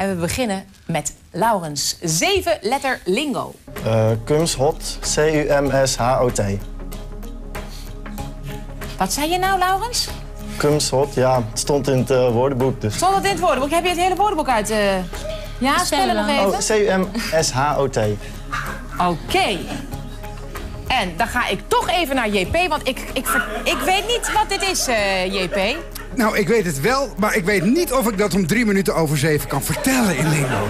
En we beginnen met Laurens. Zeven letter lingo. Uh, Kumshot, C-U-M-S-H-O-T. Wat zei je nou, Laurens? Kumshot, ja, het stond in het uh, woordenboek. Dus. Stond het in het woordenboek? Heb je het hele woordenboek uit? Uh... Ja, spellen nog even. Oh, C-U-M-S-H-O-T. Oké. En dan ga ik toch even naar JP, want ik, ik, ik weet niet wat dit is, uh, JP. Nou, ik weet het wel, maar ik weet niet of ik dat om drie minuten over zeven kan vertellen in lingo.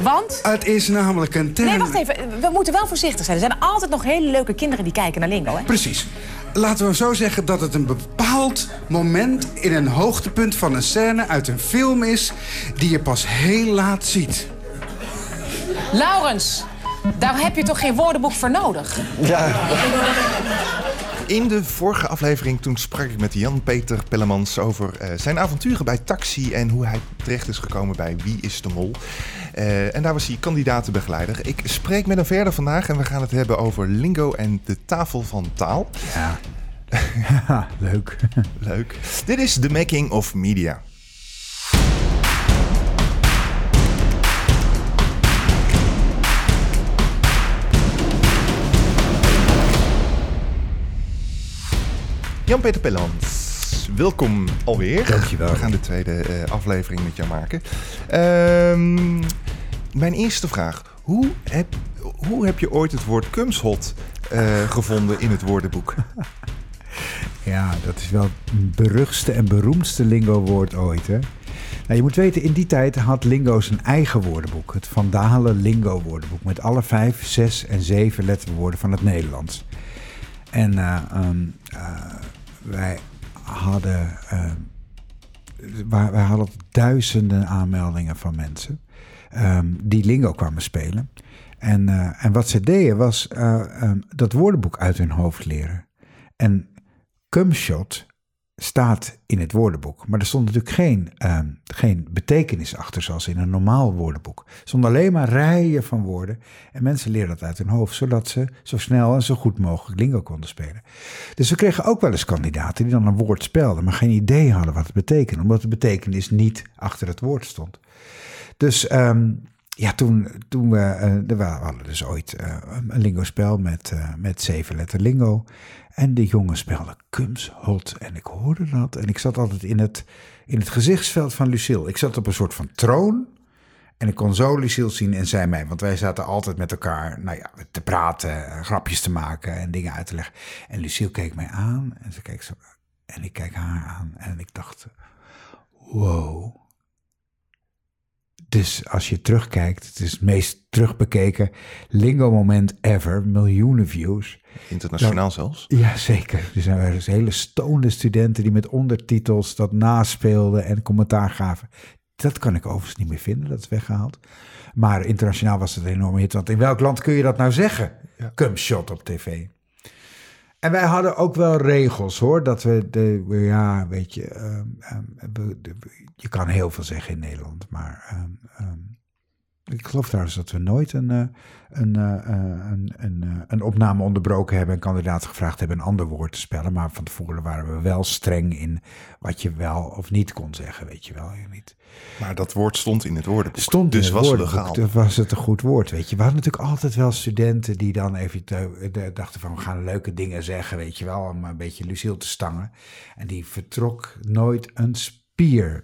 Want? Het is namelijk een term... Nee, wacht even. We moeten wel voorzichtig zijn. Er zijn altijd nog hele leuke kinderen die kijken naar lingo, hè? Precies. Laten we zo zeggen dat het een bepaald moment... in een hoogtepunt van een scène uit een film is... die je pas heel laat ziet. Laurens, daar heb je toch geen woordenboek voor nodig? Ja. In de vorige aflevering toen sprak ik met Jan-Peter Pellemans over uh, zijn avonturen bij Taxi en hoe hij terecht is gekomen bij Wie is de Mol. Uh, en daar was hij kandidatenbegeleider. Ik spreek met hem verder vandaag en we gaan het hebben over lingo en de tafel van taal. Ja, leuk. leuk. Dit is The Making of Media. Jan-Peter Pellemans, welkom alweer. Dankjewel. We gaan de tweede uh, aflevering met jou maken. Uh, mijn eerste vraag. Hoe heb, hoe heb je ooit het woord kumshot uh, gevonden in het woordenboek? Ja, dat is wel het beruchtste en beroemdste lingo-woord ooit, hè? Nou, je moet weten, in die tijd had Lingo zijn eigen woordenboek. Het Vandalen Lingo woordenboek. Met alle vijf, zes en zeven letterwoorden van het Nederlands. En uh, um, uh, wij hadden, uh, wij hadden duizenden aanmeldingen van mensen um, die lingo kwamen spelen. En, uh, en wat ze deden was dat woordenboek uit hun hoofd leren. En cumshot staat in het woordenboek. Maar er stond natuurlijk geen, uh, geen betekenis achter, zoals in een normaal woordenboek. Er stonden alleen maar rijen van woorden. En mensen leerden dat uit hun hoofd, zodat ze zo snel en zo goed mogelijk lingo konden spelen. Dus we kregen ook wel eens kandidaten die dan een woord spelden, maar geen idee hadden wat het betekende, omdat de betekenis niet achter het woord stond. Dus um, ja, toen, toen we, uh, we hadden dus ooit uh, een lingo-spel met, uh, met zeven letter lingo. En de jongen speelde kumshot. En ik hoorde dat. En ik zat altijd in het, in het gezichtsveld van Lucille. Ik zat op een soort van troon. En ik kon zo Lucille zien en zij mij. Want wij zaten altijd met elkaar nou ja, te praten, grapjes te maken en dingen uit te leggen. En Lucille keek mij aan. En ze keek zo. En ik kijk haar aan. En ik dacht: wow. Dus als je terugkijkt, het is het meest terugbekeken lingo-moment ever, miljoenen views. Internationaal dan, zelfs? Ja, zeker. Er zijn dus hele stonende studenten die met ondertitels dat naspeelden en commentaar gaven. Dat kan ik overigens niet meer vinden, dat is weggehaald. Maar internationaal was het een enorme hit, want in welk land kun je dat nou zeggen? Ja. Cumshot op tv. En wij hadden ook wel regels hoor, dat we, de, ja, weet je, um, um, je kan heel veel zeggen in Nederland, maar um, ik geloof trouwens dat we nooit een, uh, een, uh, een, een, uh, een opname onderbroken hebben en kandidaat gevraagd hebben een ander woord te spellen. Maar van tevoren waren we wel streng in wat je wel of niet kon zeggen, weet je wel. Niet. Maar dat woord stond in het woordenboek. Stond dus in was het woordenboek, dus was het een goed woord, weet je. We hadden natuurlijk altijd wel studenten die dan even te, dachten van we gaan leuke dingen zeggen, weet je wel, om een beetje Lucille te stangen. En die vertrok nooit een spier.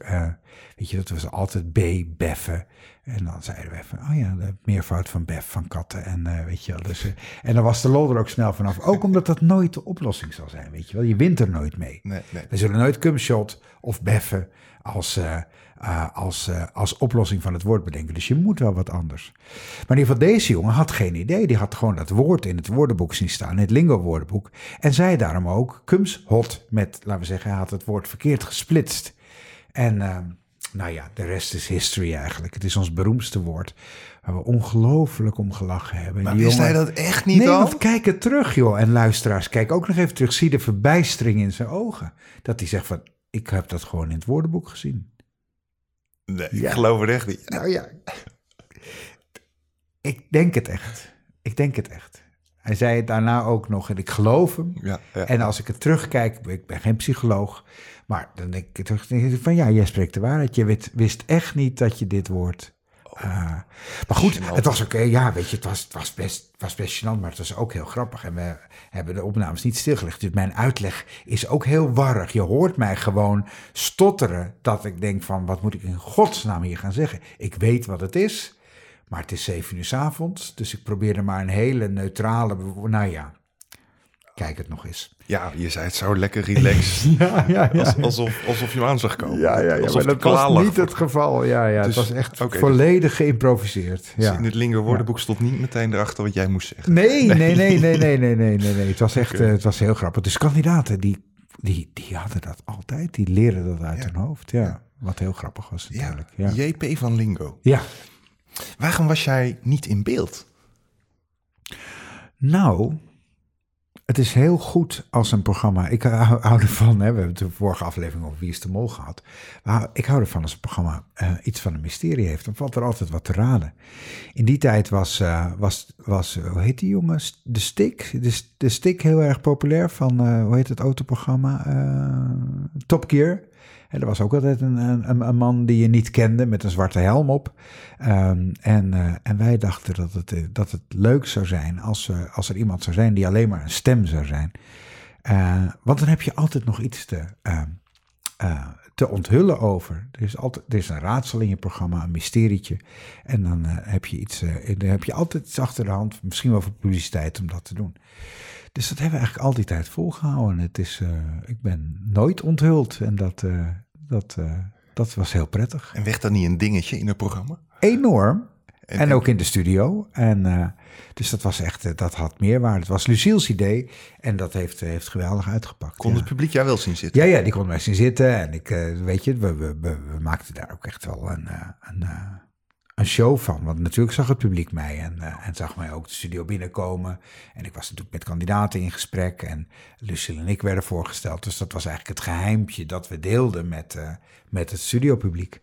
weet je, dat was altijd B, beffen. En dan zeiden we van, oh ja, de meervoud van bef van katten. En uh, weet je wel, dus, uh, en dan was de lol er ook snel vanaf. Ook omdat dat nooit de oplossing zal zijn, weet je wel. Je wint er nooit mee. Nee, nee. We zullen nooit cumshot of beffen als, uh, als, als oplossing van het woord bedenken. Dus je moet wel wat anders. Maar in ieder geval, deze jongen had geen idee. Die had gewoon dat woord in het woordenboek zien staan, in het lingo-woordenboek. En zei daarom ook cumshot met, laten we zeggen, hij had het woord verkeerd gesplitst. En ehm, nou ja, de rest is history eigenlijk. Het is ons beroemdste woord. Waar we ongelooflijk om gelachen hebben. Maar wist hij dat echt niet nee, al? want kijk het terug, joh. En luisteraars, kijk ook nog even terug. Zie de verbijstering in zijn ogen. Dat hij zegt van, ik heb dat gewoon in het woordenboek gezien. Nee, ik ja. geloof het echt niet. Nou ja, ik denk het echt. Ik denk het echt. Hij zei het daarna ook nog en ik geloof hem. Ja, ja. En als ik het terugkijk, ik ben geen psycholoog, maar dan denk ik terug van ja, jij spreekt de waarheid. Je wist, wist echt niet dat je dit woord. Oh, eh, maar goed, het was oké. ja, weet je, het was, het was best, het was best gênant, maar het was ook heel grappig. En we hebben de opnames niet stilgelegd. Dus mijn uitleg is ook heel warrig. Je hoort mij gewoon stotteren dat ik denk van, wat moet ik in godsnaam hier gaan zeggen? Ik weet wat het is, maar het is zeven uur s avonds, dus ik probeerde maar een hele neutrale. Nou ja, kijk het nog eens. Ja, je zei het zo lekker relaxed. ja, ja, alsof, alsof je hem aan zag komen. Ja, ja, ja. Maar dat was niet het geval. Ja, ja. Het dus- was echt dus- volledig geïmproviseerd. Dus in het Lingo woordenboek stond niet meteen erachter wat jij moest zeggen. Nee, nee, nee, nee, nee, nee, nee, nee. nee. Het was echt, het was heel grappig. Dus kandidaten, die, die, die hadden dat altijd. Die leren dat uit hun hoofd, ja. Wat heel grappig was natuurlijk. JP van Lingo. Ja, Waarom was jij niet in beeld? Nou, het is heel goed als een programma. Ik hou, ervan, hè, we hebben de vorige aflevering over Wie is de Mol gehad. Ik hou ervan als een programma eh, iets van een mysterie heeft. Dan valt er altijd wat te raden. In die tijd was, eh, was, was hoe heet die jongen? De Stick. De, de heel erg populair van, eh, hoe heet het autoprogramma? Top Gear. Er was ook altijd een, een, een man die je niet kende met een zwarte helm op. Ehm, en, eh, en wij dachten dat het, eh, dat het leuk zou zijn als, eh, als er iemand zou zijn die alleen maar een stem zou zijn. Want dan heb je altijd nog iets te, eh, eh, te onthullen over. Er is, altijd, is een raadsel in je programma, een mysterietje. En dan heb je iets, dan heb je altijd iets achter de hand, misschien wel voor publiciteit om dat te doen. Dus dat hebben we eigenlijk al die tijd volgehouden. Het is, eh, ik ben nooit onthuld en dat, eh, dat, eh, dat was heel prettig. En werd dat niet een dingetje in het programma? Enorm. En, en- ook in de studio. En, dus dat was echt, dat had meerwaarde. Het was Lucille's idee en dat heeft, heeft geweldig uitgepakt. Kon ja. het publiek jou wel zien zitten? Ja, ja, die kon mij zien zitten. En ik, weet je, we, we, we, we maakten daar ook echt wel een, een, een show van. Want natuurlijk zag het publiek mij en, eh, en zag mij ook de studio binnenkomen. En ik was natuurlijk met kandidaten in gesprek. En Lucille en ik werden voorgesteld. Dus dat was eigenlijk het geheimpje dat we deelden met, eh, met het studiopubliek.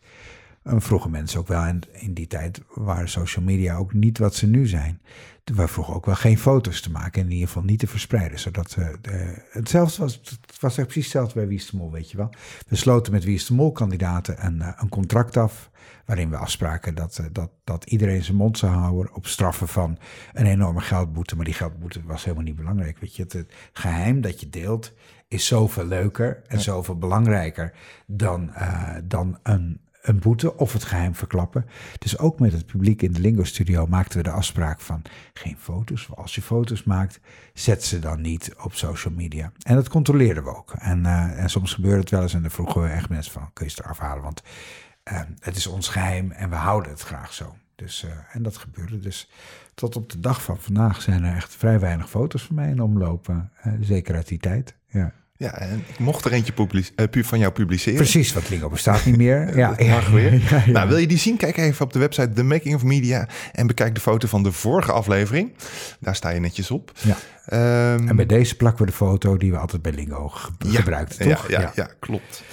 En vroegen mensen ook wel, en in die tijd waren social media ook niet wat ze nu zijn. We vroegen ook wel geen foto's te maken, en in ieder geval niet te verspreiden. Zodat, eh, de, hetzelfde was, het was echt precies hetzelfde bij Wie is de Mol, weet je wel. We sloten met Wie is de Mol kandidaten een, eh, een contract af, waarin we afspraken dat, eh, dat, dat iedereen zijn mond zou houden op straffen van een enorme geldboete. Maar die geldboete was helemaal niet belangrijk, weet je. Het, het geheim dat je deelt is zoveel leuker en zoveel belangrijker dan, eh, dan een een boete of het geheim verklappen. Dus ook met het publiek in de Lingo Studio maakten we de afspraak van geen foto's. Als je foto's maakt, zet ze dan niet op social media. En dat controleerden we ook. En, eh, en soms gebeurde het wel eens en dan vroegen we echt mensen van kun je het eraf halen, want eh, het is ons geheim en we houden het graag zo. Dus, eh, en dat gebeurde dus. Tot op de dag van vandaag zijn er echt vrij weinig foto's van mij in omloop. eh, zeker uit die tijd. Ja. Ja, en ik mocht er eentje eh, pu- van jou publiceren. Precies, want Lingo bestaat niet meer. Ja, Dat mag weer. Ja, ja. Nou, wil je die zien? Kijk even op de website The Making of Media en bekijk de foto van de vorige aflevering. Daar sta je netjes op. Ja. Ehm, En bij deze plakken we de foto die we altijd bij Lingo ge- ja, gebruikten, ja, toch? Ja, ja. klopt.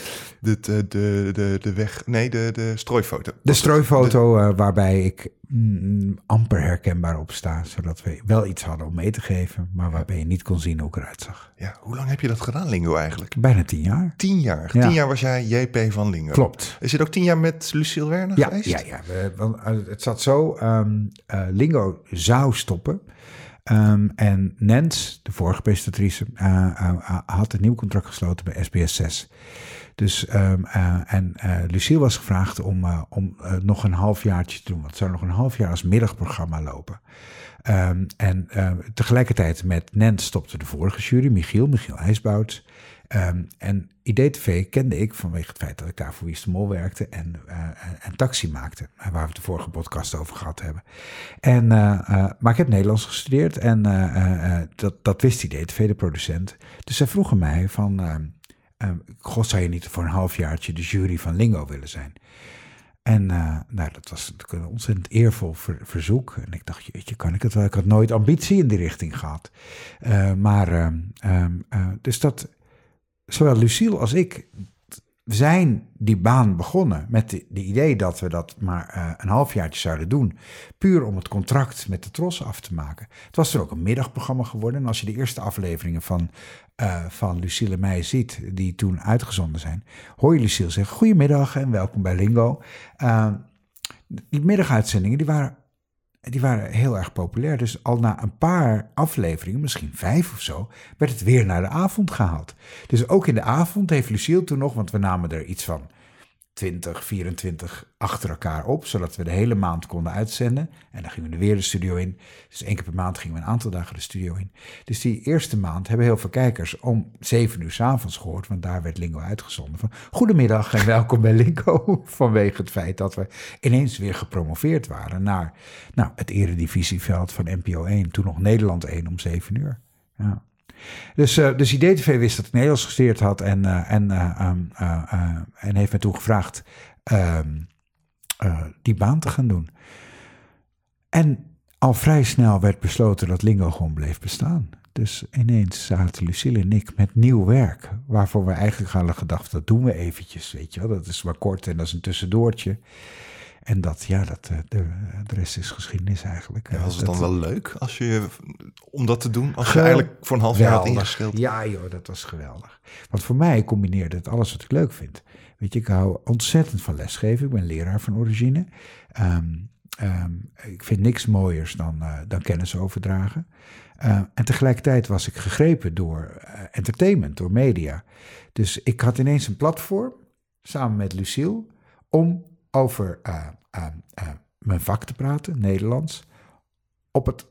De, de, de, de, de weg, nee, de, de strooifoto. De strooifoto eh, waarbij ik mm, amper herkenbaar op sta, zodat we wel iets hadden om mee te geven, maar waarbij je niet kon zien hoe ik eruit zag. Ja, hoe lang heb je dat gedaan, Lingo, eigenlijk? Bijna tien jaar. Tien jaar. Ja. Tien jaar was jij JP van Lingo. Klopt. Is het ook tien jaar met Lucille Werner Ja, geweest? ja, ja. We, want, eh, het zat zo, ehm, eh, Lingo zou stoppen. Ehm, en Nens, de vorige presentatrice, had een nieuw contract gesloten bij SBS 6. Dus, ehm, eh, en eh, Lucille was gevraagd om, eh, om nog een halfjaartje te doen. Want het zou nog een half jaar als middagprogramma lopen. Ehm, en eh, tegelijkertijd met Nens stopte de vorige jury, Michiel, Michiel IJsbouts. Ehm, en IDTV kende ik vanwege het feit dat ik daar voor Wie is de Mol werkte en, eh, en, taxi maakte. Waar we het de vorige podcast over gehad hebben. En, maar ik heb Nederlands gestudeerd en dat, dat wist IDTV, de producent. Dus zij vroegen mij van, ehm, ehm, god zou je niet voor een halfjaartje de jury van Lingo willen zijn? En eh, nou, dat was natuurlijk een ontzettend eervol ver- verzoek. En ik dacht, jeetje, kan ik het wel? Ik had nooit ambitie in die richting gehad. Eh, maar, ehm, ehm, eh, dus dat, zowel Lucille als ik we zijn die baan begonnen met de idee dat we dat maar uh, een halfjaartje zouden doen. Puur om het contract met de Tros af te maken. Het was er ook een middagprogramma geworden. En als je de eerste afleveringen van, uh, van Lucille Meij ziet, die toen uitgezonden zijn, hoor je Lucille zeggen: Goedemiddag en welkom bij Lingo. Uh, die middaguitzendingen die waren die waren heel erg populair. Dus al na een paar afleveringen, misschien vijf of zo, werd het weer naar de avond gehaald. Dus ook in de avond heeft Lucille toen nog, want we namen er iets van 20, 24 achter elkaar op, zodat we de hele maand konden uitzenden. En dan gingen we weer de studio in. Dus één keer per maand gingen we een aantal dagen de studio in. Dus die eerste maand hebben heel veel kijkers om zeven uur s'avonds gehoord, want daar werd Lingo uitgezonden. Van goedemiddag en welkom bij Lingo. Vanwege het feit dat we ineens weer gepromoveerd waren naar nou, het eredivisieveld van NPO 1, toen nog Nederland 1 om zeven uur. Ja. Dus, uh, dus IDTV wist dat ik Nederlands gestudeerd had en, uh, en, uh, um, en heeft me toen gevraagd ehm, die baan te gaan doen. En al vrij snel werd besloten dat Lingo gewoon bleef bestaan. Dus ineens zaten Lucille en ik met nieuw werk. Waarvoor we eigenlijk hadden gedacht, dat doen we eventjes, weet je wel. Dat is maar kort en dat is een tussendoortje. En dat, ja, dat, eh, de, de rest is geschiedenis eigenlijk. Ja, was het dat, dan wel leuk als je, om dat te doen? Als je eigenlijk voor een half jaar had ingeschreven? Ja joh, dat was geweldig. Want voor mij combineerde het alles wat ik leuk vind. Weet je, ik hou ontzettend van lesgeven. Ik ben leraar van origine. Um, um, ik vind niks mooiers dan, uh, dan kennis overdragen. Uh, en tegelijkertijd was ik gegrepen door uh, entertainment, door media. Dus ik had ineens een platform, samen met Lucille, om over uh, uh, uh, mijn vak te praten, Nederlands, op het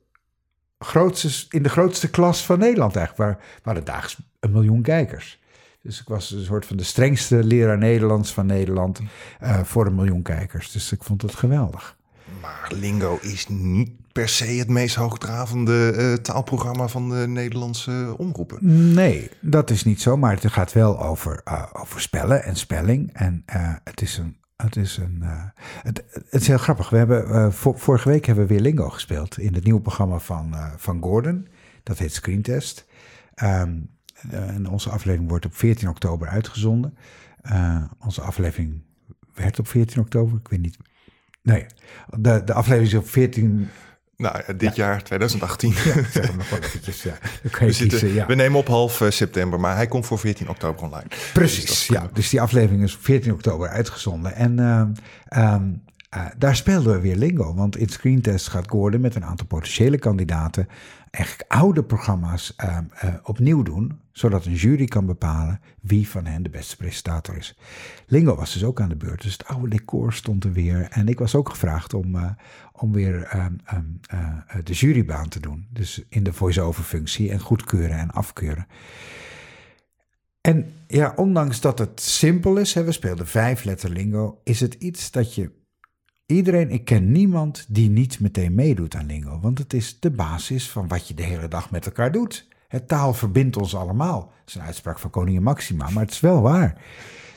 grootste, in de grootste klas van Nederland eigenlijk, waar, waar daags een miljoen kijkers. Dus ik was een soort van de strengste leraar Nederlands van Nederland voor een miljoen kijkers. Dus ik vond het geweldig. Maar Lingo is niet per se het meest hoogdravende uh, taalprogramma van de Nederlandse omroepen. Nee, dat is niet zo. Maar het gaat wel over, uh, over spellen en spelling. En uh, het is een het is, een, uh, het, het, is heel grappig. We hebben, vor, vorige week hebben we weer Lingo gespeeld in het nieuwe programma van, uh, van Gordon. Dat heet Screentest. Um, en onze aflevering wordt op 14 oktober uitgezonden. onze aflevering werd op 14 oktober. Ik weet niet. Nee, de, de aflevering is op 14 nou, dit ja. jaar, 2018. Ja, zeg hem nog wel eventjes, ja. we, zitten, kiezen, ja. we nemen op half uh, september, maar hij komt voor 14 oktober online. Precies, dus ja. Dus die aflevering is 14 oktober uitgezonden. En uh, um, uh, daar speelden we weer lingo. Want in Screentest gaat Gordon met een aantal potentiële kandidaten... eigenlijk oude programma's opnieuw doen... zodat een jury kan bepalen wie van hen de beste presentator is. Lingo was dus ook aan de beurt, dus het oude decor stond er weer. En ik was ook gevraagd om, om weer um, uh, de jurybaan te doen. Dus in de voice-over functie en goedkeuren en afkeuren. En ja, ondanks dat het simpel is, we speelden vijf letter lingo, is het iets dat je... Iedereen, ik ken niemand die niet meteen meedoet aan lingo, want het is de basis van wat je de hele dag met elkaar doet. Het taal verbindt ons allemaal. Dat is een uitspraak van koningin Maxima, maar het is wel waar.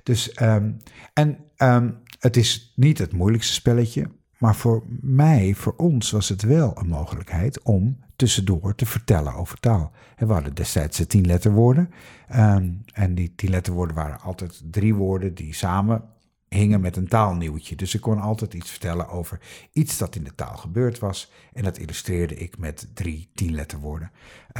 Dus, um, en um, het is niet het moeilijkste spelletje, maar voor mij, voor ons, was het wel een mogelijkheid om tussendoor te vertellen over taal. We hadden destijds de tien letterwoorden. Um, en die tien letterwoorden waren altijd drie woorden die samen hingen met een taalnieuwtje. Dus ik kon altijd iets vertellen over iets dat in de taal gebeurd was. En dat illustreerde ik met drie tien letterwoorden.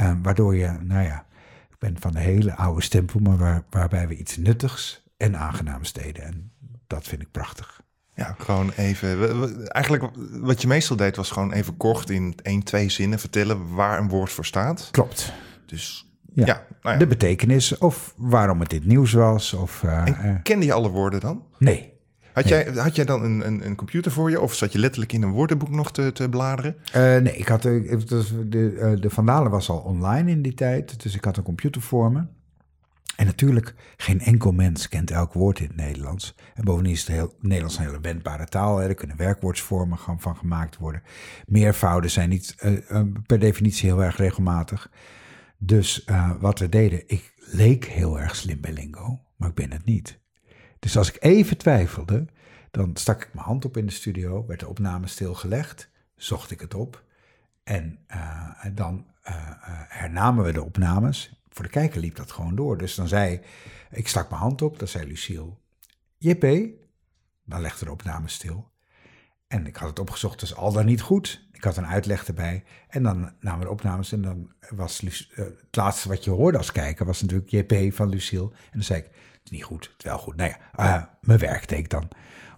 Um, waardoor je, nou ja, ik ben van de hele oude stempel, maar waar, waarbij we iets nuttigs en aangenaams deden. En dat vind ik prachtig. Ja, gewoon even. Eigenlijk wat je meestal deed was gewoon even kort in één, twee zinnen vertellen waar een woord voor staat. Klopt. Dus ja, ja, nou ja. de betekenis of waarom het dit nieuws was. Of, uh, en kende je alle woorden dan? Nee. Had, nee. Jij, had jij dan een, een, een, computer voor je of zat je letterlijk in een woordenboek nog te, te bladeren? Uh, nee, ik had, de, de, de Vandalen was al online in die tijd, dus ik had een computer voor me. En natuurlijk, geen enkel mens kent elk woord in het Nederlands. En bovendien is het heel, Nederlands een hele wendbare taal. Hè. Er kunnen werkwoordsvormen van gemaakt worden. Meervouden zijn niet uh, per definitie heel erg regelmatig. Dus uh, wat we deden, ik leek heel erg slim bij Lingo, maar ik ben het niet. Dus als ik even twijfelde, dan stak ik mijn hand op in de studio, werd de opname stilgelegd, zocht ik het op. En dan hernamen we de opnames voor de kijker liep dat gewoon door. Dus dan zei ik stak mijn hand op, dan zei Lucille, JP, dan legde de opname stil. En ik had het opgezocht, dus al dan niet goed. Ik had een uitleg erbij. En dan namen we de opnames en dan was Luc- eh, het laatste wat je hoorde als kijker was natuurlijk JP van Lucille. En dan zei ik, het is niet goed, het is wel goed. Nou ja, eh, mijn werk deed ik dan.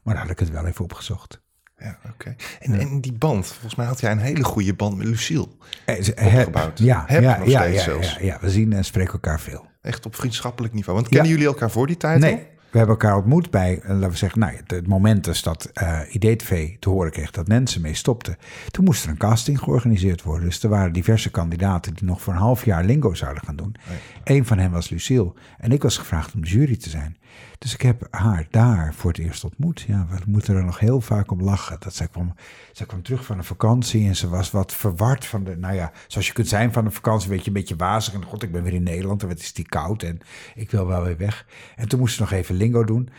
Maar dan had ik het wel even opgezocht. Ja, oké. En, en die band, volgens mij had jij een hele goede band met Lucille. Eh, Opgebouwd. Ja, Heb ja, ja, ja, ja, ja, we zien en spreken elkaar veel. Echt op vriendschappelijk niveau. Want kennen jullie elkaar voor die tijd? Nee, hebben elkaar ontmoet bij, eh, laten we zeggen, nou, het, het moment dus dat eh IDTV te horen kreeg dat Nancy mee stopte. Toen moest er een casting georganiseerd worden. Dus er waren diverse kandidaten die nog voor een half jaar lingo zouden gaan doen. Eén van hen was Lucille. En ik was gevraagd om de jury te zijn. Dus ik heb haar daar voor het eerst ontmoet. Ja, we moeten er nog heel vaak om lachen. Dat zij, kwam, zij kwam terug van een vakantie en ze was wat verward van de... Nou ja, zoals je kunt zijn van een vakantie, weet je, een beetje wazig. En god, ik ben weer in Nederland en wat is die koud en ik wil wel weer weg. En toen moest ze nog even lingo doen.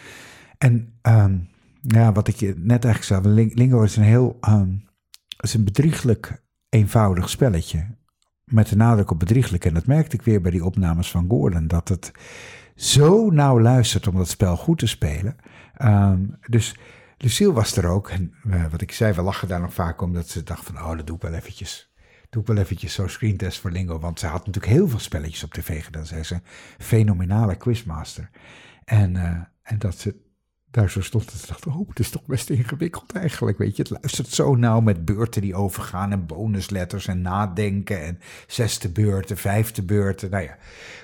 En ehm, ja, wat ik je net eigenlijk zei, ling- lingo is een heel... ehm, is een bedrieglijk eenvoudig spelletje. Met de nadruk op bedrieglijk. En dat merkte ik weer bij die opnames van Gordon. Dat het zo nauw luistert om dat spel goed te spelen. Ehm, dus Lucille was er ook. En eh, wat ik zei, we lachen daar nog vaak om. Dat ze dacht van, oh, dat doe ik wel eventjes. Doe ik wel eventjes zo'n screentest voor Lingo. Want ze had natuurlijk heel veel spelletjes op tv gedaan. Zij is een fenomenale quizmaster. En, eh, en dat ze daar zo stond. En ze dacht, oh, het is toch best ingewikkeld eigenlijk. Weet je, het luistert zo nauw met beurten die overgaan. En bonusletters en nadenken. En zesde beurten, vijfde beurten. Nou ja,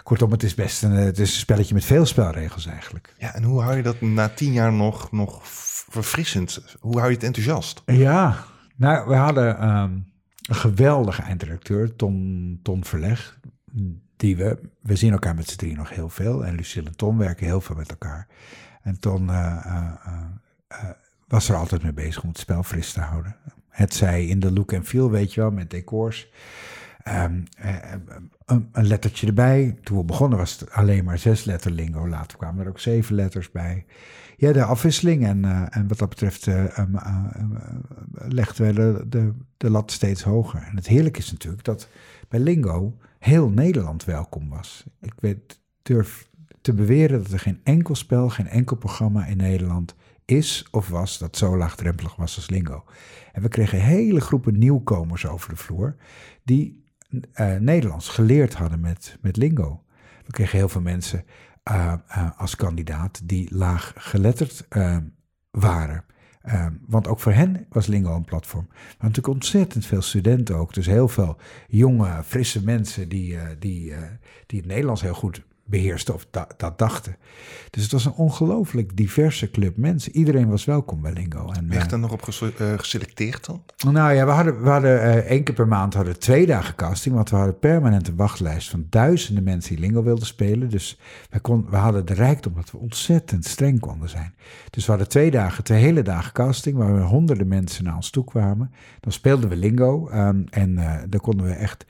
kortom, het is best een, het is een spelletje met veel spelregels eigenlijk. Ja, en hoe hou je dat na tien jaar nog, nog verfrissend? Hoe hou je het enthousiast? Ja, nou, we hadden ehm, een geweldige eindredacteur, Ton, Ton Verleg. Die we, we zien elkaar met z'n drieën nog heel veel. En Lucille en Ton werken heel veel met elkaar. En Ton eh, eh, eh, was er altijd mee bezig om het spel fris te houden. Het zij in de look en feel, weet je wel, met decors. Ehm, eh, eh, een, een lettertje erbij. Toen we begonnen was het alleen maar zes letter lingo. Later kwamen er ook zeven letters bij. Ja, de afwisseling. En, en wat dat betreft eh, um, uh, um, uh, legden we de, de, de lat steeds hoger. En het heerlijke is natuurlijk dat bij lingo heel Nederland welkom was. Ik weet, durf te beweren dat er geen enkel spel, geen enkel programma in Nederland is of was dat zo laagdrempelig was als lingo. En we kregen hele groepen nieuwkomers over de vloer die uh, Nederlands geleerd hadden met, met lingo. We kregen heel veel mensen uh, uh, als kandidaat die laag geletterd waren. Want ook voor hen was Lingo een platform. Maar natuurlijk ontzettend veel studenten ook. Dus heel veel jonge, frisse mensen die, die, die het Nederlands heel goed beheersten of da dat dachten. Dus het was een ongelooflijk diverse club mensen. Iedereen was welkom bij Lingo. En, Werd er nog op ges uh, geselecteerd dan? Nou ja, we hadden, we hadden uh, één keer per maand hadden twee dagen casting. Want we hadden permanent een wachtlijst van duizenden mensen die Lingo wilden spelen. Dus we, kon, we hadden de rijkdom dat we ontzettend streng konden zijn. Dus we hadden twee dagen, twee hele dagen casting. Waar honderden mensen naar ons toe kwamen. Dan speelden we Lingo. Um, en uh, dan konden we echt...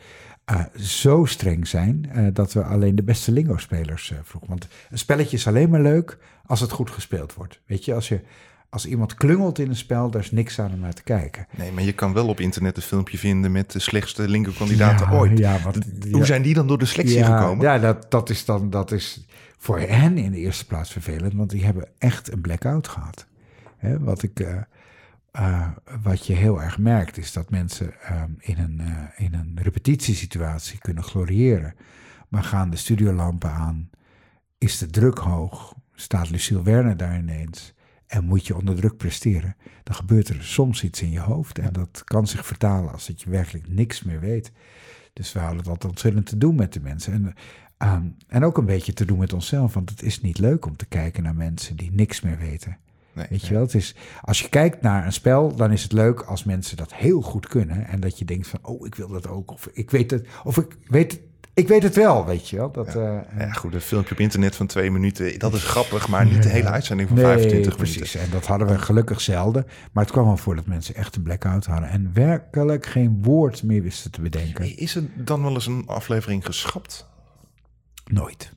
Uh, zo streng zijn uh, dat we alleen de beste lingo-spelers uh, vroegen. Want een spelletje is alleen maar leuk als het goed gespeeld wordt. Weet je, als, je, als iemand klungelt in een spel, daar is niks aan om naar te kijken. Nee, maar je kan wel op internet een filmpje vinden met de slechtste lingo-kandidaten ja, ooit. Ja, wat, Hoe zijn die dan door de selectie gekomen? Ja, dat, dat is dan dat is voor hen in de eerste plaats vervelend, want die hebben echt een blackout gehad. Wat ik. Uh, wat je heel erg merkt is dat mensen uh, in, een, uh, in een repetitiesituatie kunnen gloriëren. Maar gaan de studiolampen aan, is de druk hoog, staat Lucille Werner daar ineens en moet je onder druk presteren, dan gebeurt er soms iets in je hoofd en dat kan zich vertalen als dat je werkelijk niks meer weet. Dus we hadden dat ontzettend te doen met de mensen. En, um, en ook een beetje te doen met onszelf, want het is niet leuk om te kijken naar mensen die niks meer weten. Nee, Weet je wel, het is, als je kijkt naar een spel, dan is het leuk als mensen dat heel goed kunnen. En dat je denkt van, oh, ik wil dat ook. Of ik weet het, of ik weet het, ik weet het wel, weet je wel. Dat, ja. Uh, ja, goed, een filmpje op internet van twee minuten, dat is grappig, maar niet de hele uitzending van nee, 25 precies. minuten. En dat hadden we gelukkig zelden. Maar het kwam wel voor dat mensen echt een blackout hadden en werkelijk geen woord meer wisten te bedenken. Is er dan wel eens een aflevering geschrapt? Nooit.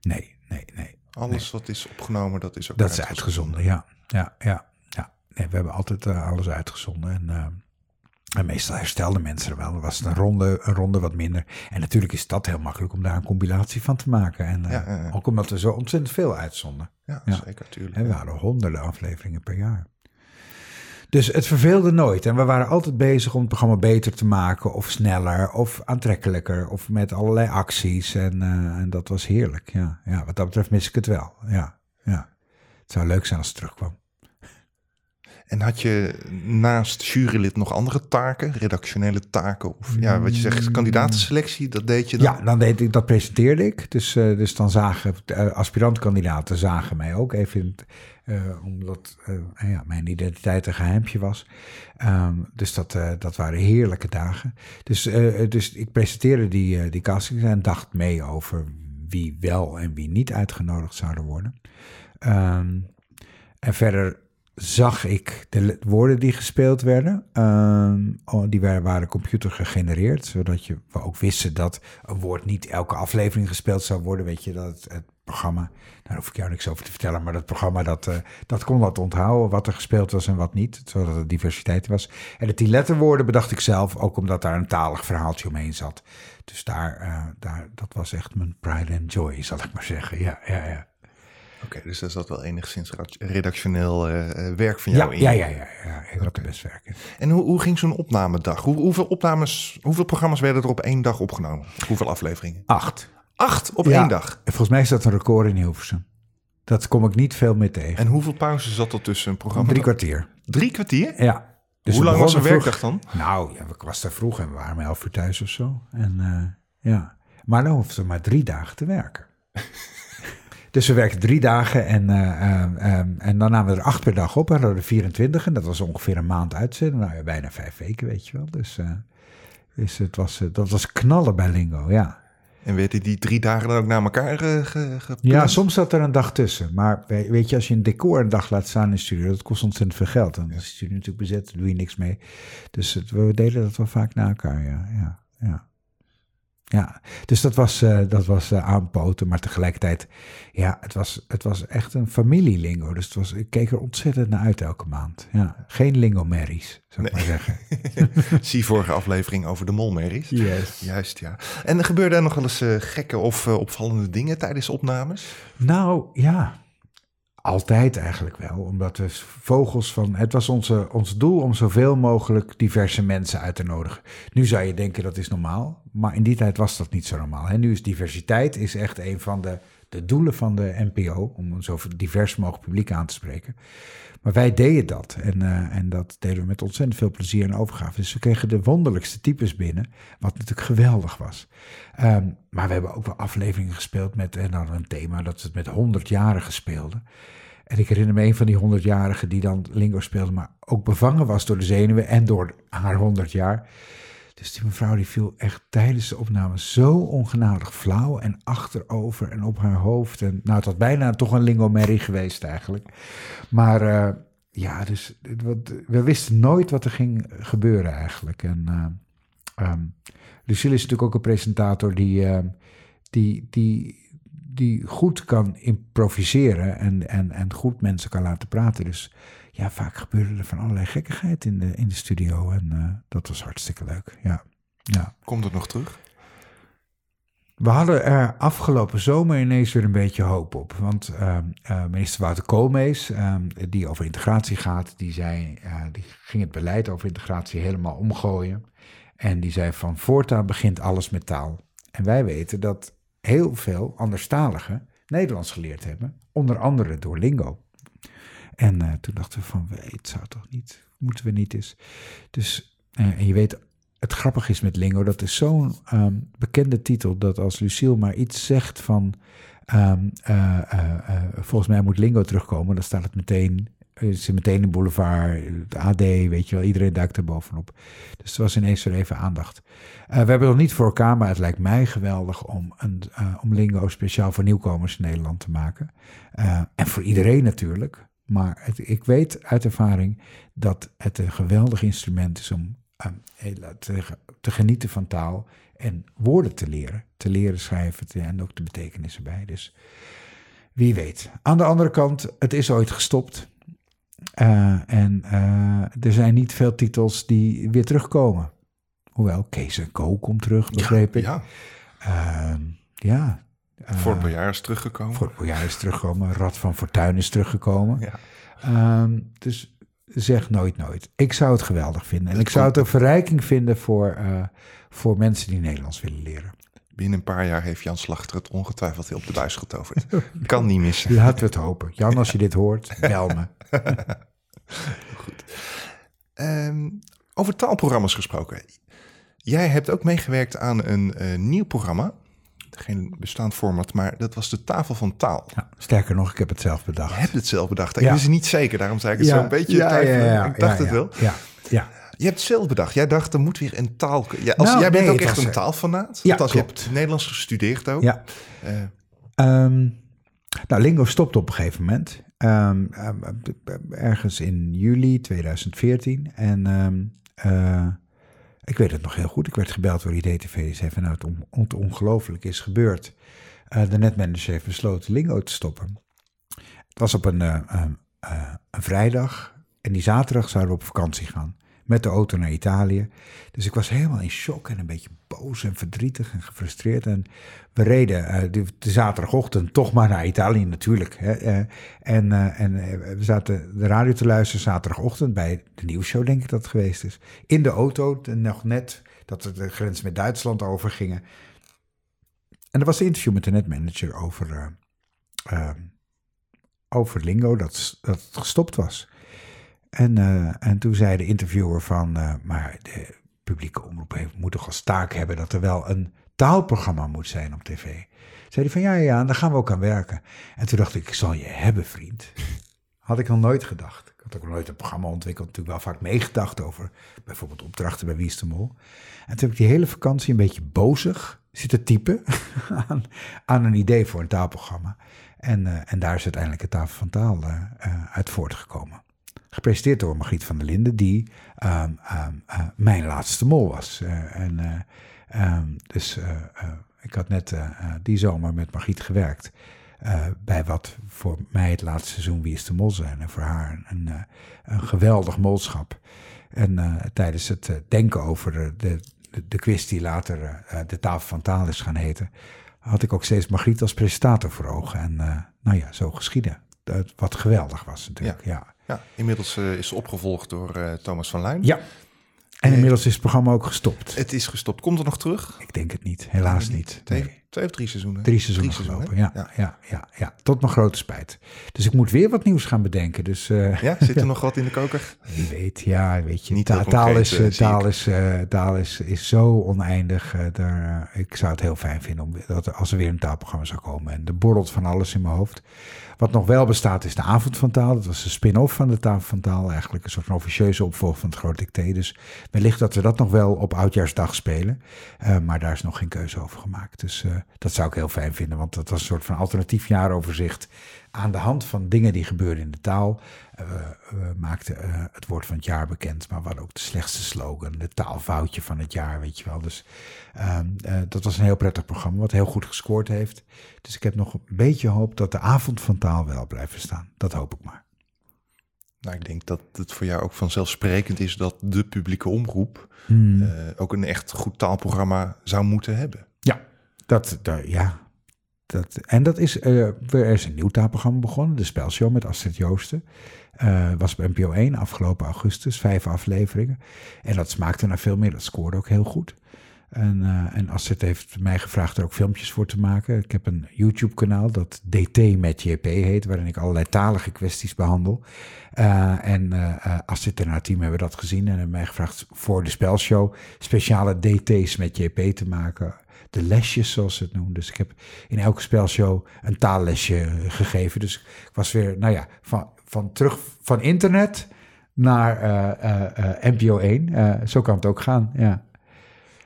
Nee, nee, nee. Alles nee. wat is opgenomen, dat is ook Dat is uitgezonden, ja. Ja, ja, ja. Nee, we hebben altijd uh, alles uitgezonden. En, uh, En meestal herstelden mensen er wel. Dan was het een ronde, een ronde wat minder. En natuurlijk is dat heel makkelijk om daar een compilatie van te maken. En, eh, Ja. Ook omdat we zo ontzettend veel uitzonden. Ja, zeker, tuurlijk. En we hadden honderden afleveringen per jaar. Dus het verveelde nooit. En we waren altijd bezig om het programma beter te maken, of sneller, of aantrekkelijker, of met allerlei acties. En, eh, en dat was heerlijk. Ja. ja, wat dat betreft mis ik het wel. Ja. Het zou leuk zijn als het terugkwam. En had je naast jurylid nog andere taken, redactionele taken? Of ja, wat je zegt, kandidatenselectie, dat deed je dan? Ja, dan deed ik, dat presenteerde ik. Dus, eh, dus dan zagen uh, aspirantkandidaten zagen mij ook even, in het, eh, omdat ja, mijn identiteit een geheimpje was. Ehm, dus dat, dat waren heerlijke dagen. Dus, dus ik presenteerde die, die castings en dacht mee over wie wel en wie niet uitgenodigd zouden worden. Ehm, en verder zag ik de woorden die gespeeld werden. Oh, die waren, computer gegenereerd, zodat je, we ook wisten dat een woord niet elke aflevering gespeeld zou worden. Weet je, dat het, programma, daar hoef ik jou niks over te vertellen, maar dat programma dat, eh, dat kon dat onthouden, wat er gespeeld was en wat niet, zodat er diversiteit was. En de letterwoorden bedacht ik zelf, ook omdat daar een talig verhaaltje omheen zat. Dus daar, eh, daar, dat was echt mijn pride and joy, zal ik maar zeggen. Ja, ja, ja. Oké, dus daar zat wel enigszins redactioneel eh, eh, werk van Ja, jou in. ja, ja, ja, ja, ik best werken. En hoe, hoe ging zo'n opnamedag? Hoe, hoeveel opnames, hoeveel programma's werden er op één dag opgenomen? Hoeveel afleveringen? Acht. Acht op Ja. één dag. En Volgens mij is dat een record in Hilversum. Dat kom ik niet veel meer tegen. En hoeveel pauze zat er tussen een programma? Drie kwartier. Drie kwartier? Ja. Dus hoe lang was een vroeg. werkdag dan? Nou, ja, ik was daar vroeg en we waren om elf uur thuis of zo. En eh, ja, maar dan hoefden we maar drie dagen te werken. dus we werkten drie dagen en, eh, ehm, ehm, en dan namen we er acht per dag op. En hadden we er 24 en dat was ongeveer een maand uitzenden. Nou ja, bijna vijf weken, weet je wel. Dus, eh, dus het was, eh, dat was knallen bij Lingo, ja. En werden die drie dagen dan ook naar elkaar eh, ge, gepland? Ja, soms zat er een dag tussen. Maar we- weet je, als je een decor een dag laat staan in de studio, dat kost ontzettend veel geld. En als de studio natuurlijk bezet, doe je niks mee. Dus het- we deden dat wel vaak na elkaar, ja. ja, ja. Ja, dus dat was, eh, dat was eh, aanpoten, maar tegelijkertijd, ja, het was, het was echt een familielingo. Dus het was, ik keek er ontzettend naar uit elke maand. Ja, geen lingo-merries, zou ik maar zeggen. Zie vorige aflevering over de molmerries. Yes. Juist, ja. En er gebeurde er nog wel eens eh, gekke of opvallende dingen tijdens opnames? Nou ja, altijd eigenlijk wel. Omdat we vogels van. Het was onze, ons doel om zoveel mogelijk diverse mensen uit te nodigen. Nu zou je denken dat is normaal. Maar in die tijd was dat niet zo normaal. Hè? Nu is diversiteit is echt een van de, de doelen van de NPO. Om een zo divers mogelijk publiek aan te spreken. Maar wij deden dat. En, eh, en dat deden we met ontzettend veel plezier en overgave. Dus we kregen de wonderlijkste types binnen. Wat natuurlijk geweldig was. Ehm, maar we hebben ook wel afleveringen gespeeld met. En dan een thema dat we het met 100-jarigen speelden. En ik herinner me een van die 100-jarigen die dan lingo speelde. Maar ook bevangen was door de zenuwen en door haar 100 jaar. Dus die mevrouw die viel echt tijdens de opname zo ongenadig flauw en achterover en op haar hoofd. En nou, het had bijna toch een lingomerrie geweest eigenlijk. Maar eh, ja, dus we wisten nooit wat er ging gebeuren eigenlijk. En eh, ehm, Lucille is natuurlijk ook een presentator die, eh, die, die, die goed kan improviseren en, en, en goed mensen kan laten praten. Dus ja, vaak gebeurde er van allerlei gekkigheid in de, in de studio. En eh, dat was hartstikke leuk. Ja. ja. Komt het nog terug? We hadden er afgelopen zomer ineens weer een beetje hoop op. Want ehm, eh, minister Wouter Koolmees, die over integratie gaat, die, zei, eh, die ging het beleid over integratie helemaal omgooien. En die zei van voortaan begint alles met taal. En wij weten dat heel veel anderstaligen Nederlands geleerd hebben. Onder andere door Lingo. En eh, toen dachten we van, het zou toch niet, moeten we niet eens. Dus, eh, en je weet, het grappige is met Lingo, dat is zo'n ehm, bekende titel, dat als Lucille maar iets zegt van, ehm, eh, eh, volgens mij moet Lingo terugkomen, dan staat het meteen, is het meteen in Boulevard, AD, weet je wel, iedereen duikt er bovenop. Dus er was ineens weer even aandacht. We hebben het nog niet voor elkaar, maar het lijkt mij geweldig om, een, om Lingo speciaal voor nieuwkomers in Nederland te maken. En voor iedereen natuurlijk. Maar het, ik weet uit ervaring dat het een geweldig instrument is om eh, heel- te, te genieten van taal en woorden te leren. Te leren schrijven te- en ook de betekenissen bij. Dus wie weet. Aan de andere kant, het is ooit gestopt. Eh, en eh, er zijn niet veel titels die weer terugkomen. Hoewel, Kees Co komt terug, begreep ik. Ja, Ehm, ja. eh, Fort Boyard is teruggekomen. Fort Boyard is teruggekomen. Rad van Fortuin is teruggekomen. Ja. Ehm, dus zeg nooit nooit. Ik zou het geweldig vinden. En ik zou het een verrijking vinden voor, eh, voor mensen die Nederlands willen leren. Binnen een paar jaar heeft Jan Slachter het ongetwijfeld weer op de buis getoverd. kan niet missen. Laten we het hopen. Jan, als je dit hoort, bel me. Ehm, over taalprogramma's gesproken. Jij hebt ook meegewerkt aan een eh, nieuw programma. Geen bestaand format, maar dat was de Tafel van Taal. Ja, sterker nog, ik heb het zelf bedacht. Je hebt het zelf bedacht. Ik Ja. wist het niet zeker, daarom zei ik het zo een beetje twijfelen. ik dacht ja, het wel. Ja, ja. Je hebt het zelf bedacht. Jij dacht, er moet weer een taal... Ja, als, Nou, jij bent nee, ook echt een taalfanaat. ja, Althans, je hebt Nederlands gestudeerd ook. ja. Eh, Ehm, nou, Lingo stopte op een gegeven moment. Ehm, ehm, ergens in juli 2014. En eh, ik weet het nog heel goed. Ik werd gebeld door IDTV. Die zei van nou, het, on, het ongelooflijk is gebeurd. Eh, de netmanager heeft besloten Lingo te stoppen. Het was op een, eh, eh, een vrijdag. En die zaterdag zouden we op vakantie gaan. Met de auto naar Italië. Dus ik was helemaal in shock en een beetje boos en verdrietig en gefrustreerd. En we reden eh, de, zaterdagochtend toch maar naar Italië natuurlijk. Eh, en eh, en we zaten de radio te luisteren zaterdagochtend bij de nieuwsshow, denk ik dat het geweest is. In de auto, nog net dat we de grens met Duitsland overgingen. En er was een interview met de netmanager over, over Lingo, dat, dat het gestopt was. En, eh, en toen zei de interviewer van, eh, maar de publieke omroep heeft, moet toch als taak hebben dat er wel een taalprogramma moet zijn op tv. Zei hij van, ja, ja, daar gaan we ook aan werken. En toen dacht ik, ik zal je hebben, vriend. Had ik nog nooit gedacht. Ik had ook nooit een programma ontwikkeld, natuurlijk wel vaak meegedacht over bijvoorbeeld opdrachten bij Wie is de Mol. En toen heb ik die hele vakantie een beetje bozig zitten typen aan, aan een idee voor een taalprogramma. En, eh, en daar is uiteindelijk het Tafel van Taal uit voortgekomen. Gepresenteerd door Margriet van der Linden, die ehm, ehm, eh, mijn laatste mol was. Eh, en, eh, ehm, dus ik had net die zomer met Margriet gewerkt. bij wat voor mij het laatste seizoen Wie is de Mol zijn. En voor haar een, een geweldig molschap. En tijdens het denken over de, de, de, quiz die later de tafel van taal is gaan heten, had ik ook steeds Margriet als presentator voor ogen. En nou ja, zo geschieden. Dat- wat geweldig was natuurlijk, ja. ja, inmiddels eh, is ze opgevolgd door eh, Thomas van Luijn. Ja. En inmiddels is het programma ook gestopt. Het is gestopt. Komt er nog terug? Ik denk het niet, helaas niet. Twee, Nee. twee of drie seizoenen? Drie seizoenen gelopen, ja, ja. Ja, ja, Tot mijn grote spijt. Dus ik moet weer wat nieuws gaan bedenken. Dus eh, Ja, zit er nog wat in de koker? wie weet, ja, weet je. Niet ta- taal concreet, is, taal is, taal is, is zo oneindig. daar, ik zou het heel fijn vinden om, dat als er weer een taalprogramma zou komen. En er borrelt van alles in mijn hoofd. Wat nog wel bestaat is de Avond van Taal. Dat was de spin-off van de Tafel van Taal. Eigenlijk een soort van officieuze opvolger van het Groot Dicté. Dus wellicht dat we dat nog wel op Oudjaarsdag spelen. Eh, maar daar is nog geen keuze over gemaakt. Dus eh, dat zou ik heel fijn vinden. Want dat was een soort van alternatief jaaroverzicht. Aan de hand van dingen die gebeurden in de taal. Eh, we maakten eh, het woord van het jaar bekend. Maar we hadden ook de slechtste slogan. De taalfoutje van het jaar, weet je wel. Dus ehm, eh, dat was een heel prettig programma. Wat heel goed gescoord heeft. Dus ik heb nog een beetje hoop dat de avond van taal wel blijft staan. Dat hoop ik maar. Nou, ik denk dat het voor jou ook vanzelfsprekend is dat de publieke omroep Hmm. ook een echt goed taalprogramma zou moeten hebben. Ja, dat, dat- ja. Dat, en dat is, eh, er is een nieuw taalprogramma begonnen, de spelshow met Astrid Joosten. Eh, was op NPO 1 afgelopen augustus, vijf afleveringen. En dat smaakte naar veel meer, dat scoorde ook heel goed. En, eh, en Astrid heeft mij gevraagd er ook filmpjes voor te maken. Ik heb een YouTube-kanaal dat DT met JP heet, waarin ik allerlei talige kwesties behandel. Eh, en eh, Astrid en haar team hebben dat gezien en hebben mij gevraagd voor de spelshow speciale DT's met JP te maken. De lesjes, zoals ze het noemen. Dus ik heb in elke spelshow een taallesje gegeven. Dus ik was weer, nou ja, van, van terug van internet naar eh, eh, eh, NPO 1. Eh, zo kan het ook gaan, ja.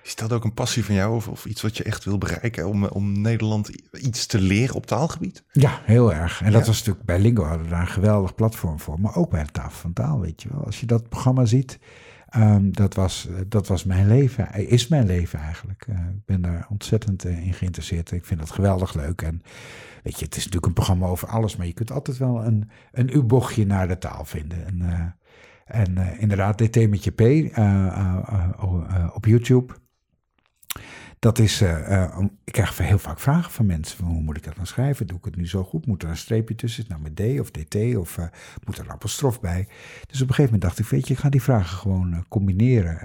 Is dat ook een passie van jou of, of iets wat je echt wil bereiken om, om Nederland iets te leren op taalgebied? Ja, heel erg. En dat was natuurlijk bij Lingo hadden we daar een geweldig platform voor. Maar ook bij de tafel van taal, weet je wel. Als je dat programma ziet, Ehm, dat, was, dat was mijn leven, is mijn leven eigenlijk. ik ben daar ontzettend in geïnteresseerd. Ik vind dat geweldig leuk. En weet je, het is natuurlijk een programma over alles, maar je kunt altijd wel een, een U-bochtje naar de taal vinden. En, en inderdaad, dit met je P op YouTube. Dat is, uh, ik krijg heel vaak vragen van mensen. Hoe moet ik dat dan schrijven? Doe ik het nu zo goed? Moet er een streepje tussen? Nou, met D of DT? Of uh, moet er een apostrof bij? Dus op een gegeven moment dacht ik, weet je, ik ga die vragen gewoon combineren.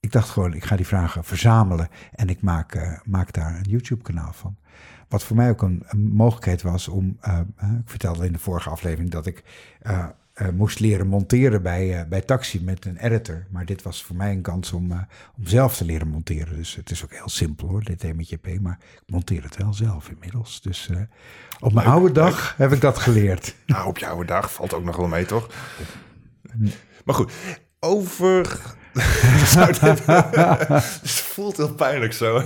Ik dacht gewoon, ik ga die vragen verzamelen en ik maak, maak daar een YouTube-kanaal van. Wat voor mij ook een, een mogelijkheid was om, ik vertelde in de vorige aflevering dat ik uh, moest leren monteren bij, uh, bij Taxi met een editor. Maar dit was voor mij een kans om, uh, om zelf te leren monteren. Dus het is ook heel simpel hoor, dit met JP. Maar ik monteer het wel zelf inmiddels. Dus op mijn oude dag heb ik dat geleerd. Nou, op je oude dag valt ook nog wel mee, toch? Maar goed, over... het voelt heel pijnlijk zo.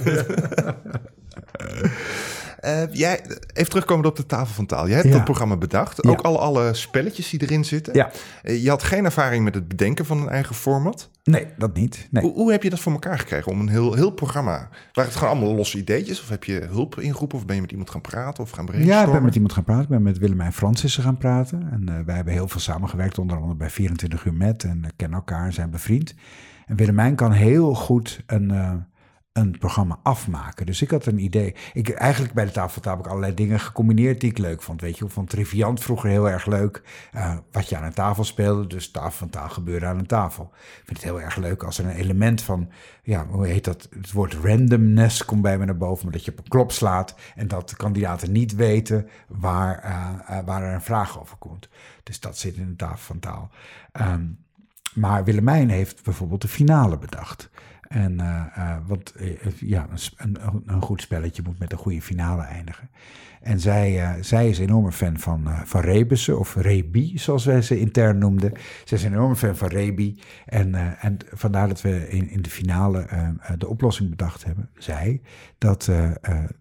Uh, jij, even terugkomen op de tafel van taal. Jij hebt dat programma bedacht. Ook alle, alle spelletjes die erin zitten. Ja. Uh, je had geen ervaring met het bedenken van een eigen format. Nee, dat niet. Nee. Hoe, hoe, heb je dat voor elkaar gekregen om een heel, heel programma? Waren het gewoon allemaal losse ideetjes? Of heb je hulp ingeroepen? Of ben je met iemand gaan praten of gaan brainstormen? Ja, ik ben met iemand gaan praten. Ik ben met Willemijn Francissen gaan praten. En uh, wij hebben heel veel samengewerkt. Onder andere bij 24 uur met. En kennen elkaar en zijn bevriend. En Willemijn kan heel goed een een programma afmaken. Dus ik had een idee. Ik, eigenlijk bij de tafel heb ik allerlei dingen gecombineerd die ik leuk vond. Weet je, van Triviant vroeger heel erg leuk. Uh, wat je aan een tafel speelde, dus tafel van taal gebeurde aan een tafel. Ik vind het heel erg leuk als er een element van, ja, hoe heet dat? Het woord randomness komt bij me naar boven, maar dat je op een klop slaat en dat de kandidaten niet weten waar, uh, uh, waar er een vraag over komt. Dus dat zit in de tafel van taal. Um, maar Willemijn heeft bijvoorbeeld de finale bedacht. En, uh, uh, want uh, ja, een, een, goed spelletje moet met een goede finale eindigen. En zij, zij is een enorme fan van, van Rebussen, of Rebi, zoals wij ze intern noemden. Zij is een enorme fan van Rebi. En, en vandaar dat we in, in de finale de oplossing bedacht hebben, zij, dat,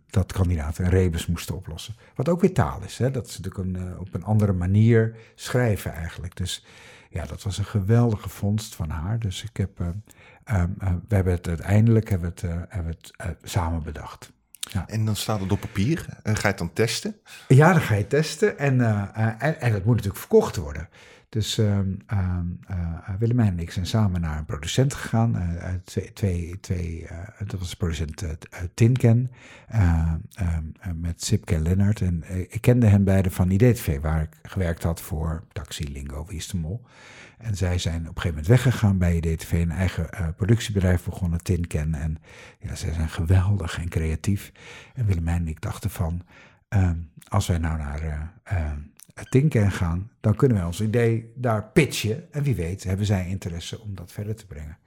dat kandidaten rebus moesten oplossen. Wat ook weer taal is, hè? dat is natuurlijk een, op een andere manier schrijven eigenlijk. Dus ja, dat was een geweldige vondst van haar. Dus ik heb Ehm, eh, we hebben het uiteindelijk hebben het, uh, hebben het uh, samen bedacht. Ja. En dan staat het op papier. ga je het dan testen? Ja, dan ga je testen. En, en, en, het moet natuurlijk verkocht worden. Dus um, um, Willemijn en ik zijn samen naar een producent gegaan. twee dat was producent Tinken met Sipke Lennart. En ik kende hen beiden van IDTV, waar ik gewerkt had voor Taxi, Lingo, Wie. En zij zijn op een gegeven moment weggegaan bij DTV, een eigen productiebedrijf begonnen, Tinken. En ja, zij zijn geweldig en creatief. En Willemijn en ik dachten van, als wij nou naar uh, Tinken gaan, dan kunnen wij ons idee daar pitchen. En wie weet hebben zij interesse om dat verder te brengen.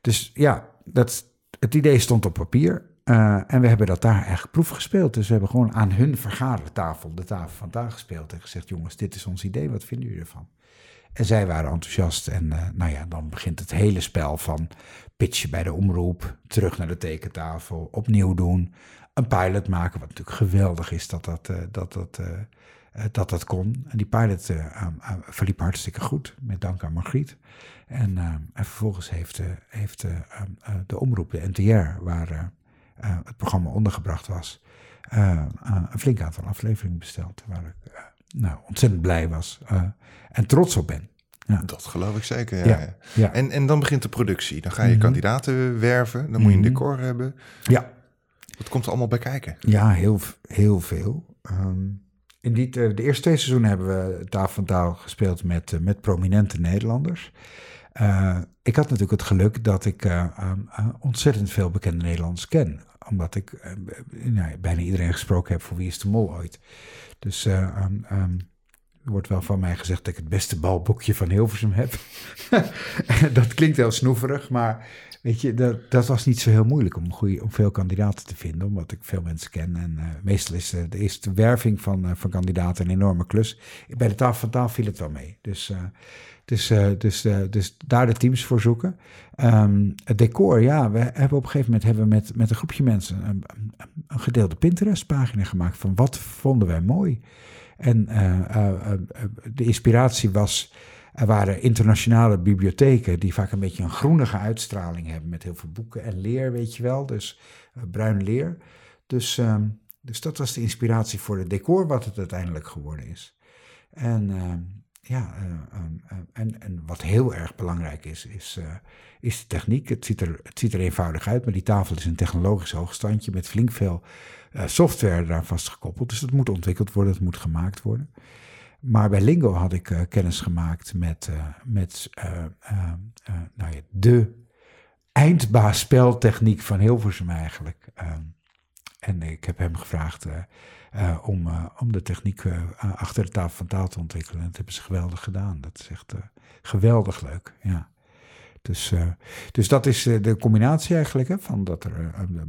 Dus ja, dat, het idee stond op papier. en we hebben dat daar eigenlijk proef gespeeld. Dus we hebben gewoon aan hun vergadertafel, de tafel van daar gespeeld. En gezegd: jongens, dit is ons idee, wat vinden jullie ervan? En zij waren enthousiast. En uh, nou ja, dan begint het hele spel van pitchen bij de omroep, terug naar de tekentafel, opnieuw doen, een pilot maken. Wat natuurlijk geweldig is dat dat, uh, dat, dat, dat, dat kon. En die pilot verliep hartstikke goed, met dank aan Margriet. En, en vervolgens heeft, heeft de omroep, de NTR, waar het programma ondergebracht was, een flink aantal afleveringen besteld. Waar ik nou, ontzettend blij was en trots op ben. Ja. Dat geloof ik zeker, ja. ja, En, en dan begint de productie. Dan ga je mhm. kandidaten werven, dan moet je een mhm. decor hebben. Ja. Wat komt er allemaal bij kijken? Ja, heel, heel veel. Um, in die, de eerste twee seizoenen hebben we Tafel van Taal gespeeld met, uh, met prominente Nederlanders. Uh, ik had natuurlijk het geluk dat ik ontzettend veel bekende Nederlanders ken. Omdat ik nou, bijna iedereen gesproken heb voor Wie is de Mol ooit. Dus um, er wordt wel van mij gezegd dat ik het beste balboekje van Hilversum heb. dat klinkt heel snoeverig, maar weet je, dat, dat was niet zo heel moeilijk om, goeie, om veel kandidaten te vinden, omdat ik veel mensen ken. En uh, meestal is de, de eerste werving van, uh, van kandidaten een enorme klus. Bij de tafel van taal viel het wel mee. Dus, dus, dus, dus daar de teams voor zoeken. Um, het decor, ja, we hebben op een gegeven moment hebben we met, met een groepje mensen een, een gedeelde Pinterest-pagina gemaakt van wat vonden wij mooi. En de inspiratie was Er waren internationale bibliotheken die vaak een beetje een groenige uitstraling hebben met heel veel boeken en leer, weet je wel. Dus uh, bruin leer. Dus, ehm, dus dat was de inspiratie voor het decor wat het uiteindelijk geworden is. En ehm, ja, uh, en, en wat heel erg belangrijk is, is, is de techniek. Het ziet, er, het ziet er eenvoudig uit, maar die tafel is een technologisch hoogstandje met flink veel software daar vastgekoppeld. Dus dat moet ontwikkeld worden, het moet gemaakt worden. Maar bij Lingo had ik uh, kennis gemaakt met, uh, met uh, nou ja, de eindbaasspeltechniek van Hilversum eigenlijk. Ehm, en ik heb hem gevraagd om, om de techniek achter de tafel van taal te ontwikkelen. En dat hebben ze geweldig gedaan. Dat is echt geweldig leuk, ja. Dus, uh, dus dat is uh, de combinatie eigenlijk, hè, van dat er, uh,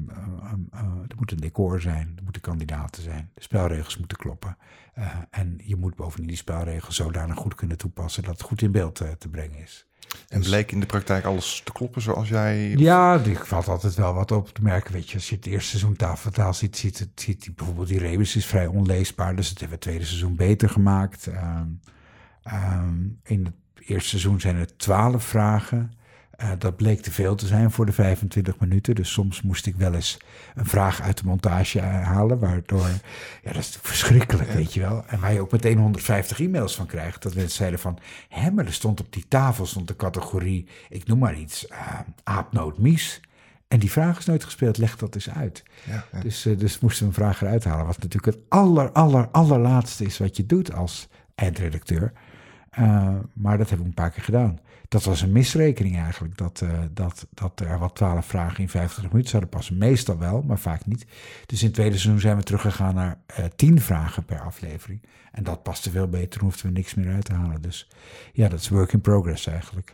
er moet een decor zijn, er moeten kandidaten zijn, de spelregels moeten kloppen. en je moet bovendien die spelregels zodanig goed kunnen toepassen dat het goed in beeld te brengen is. En dus- bleek in de praktijk alles te kloppen zoals jij... Ja, ik valt altijd wel wat op te merken. Weet je, als je het eerste seizoen tafeltaal ziet, ziet, ziet, ziet bijvoorbeeld die rebus is vrij onleesbaar. Dus dat hebben we het tweede seizoen beter gemaakt. Um, um, in het eerste seizoen zijn er twaalf vragen. Uh, dat bleek te veel te zijn voor de 25 minuten. Dus soms moest ik wel eens een vraag uit de montage halen. Waardoor, ja, dat is verschrikkelijk, weet je wel. En waar je ook meteen 150 e-mails van krijgt. Dat mensen zeiden van, hè, maar er stond op die tafel stond de categorie, ik noem maar iets, uh, aapnoot mies. En die vraag is nooit gespeeld, leg dat eens uit. Ja, ja. Dus, uh, dus moesten we een vraag eruit halen. Wat natuurlijk het aller, aller, allerlaatste is wat je doet als eindredacteur. maar dat hebben we een paar keer gedaan dat was een misrekening eigenlijk. Dat, uh, dat, dat er wat twaalf vragen in 50 minuten zouden passen. Meestal wel, maar vaak niet. Dus in het tweede seizoen zijn we teruggegaan naar uh, tien vragen per aflevering. En dat paste veel beter, dan hoefden we niks meer uit te halen. Dus ja, dat is work in progress eigenlijk.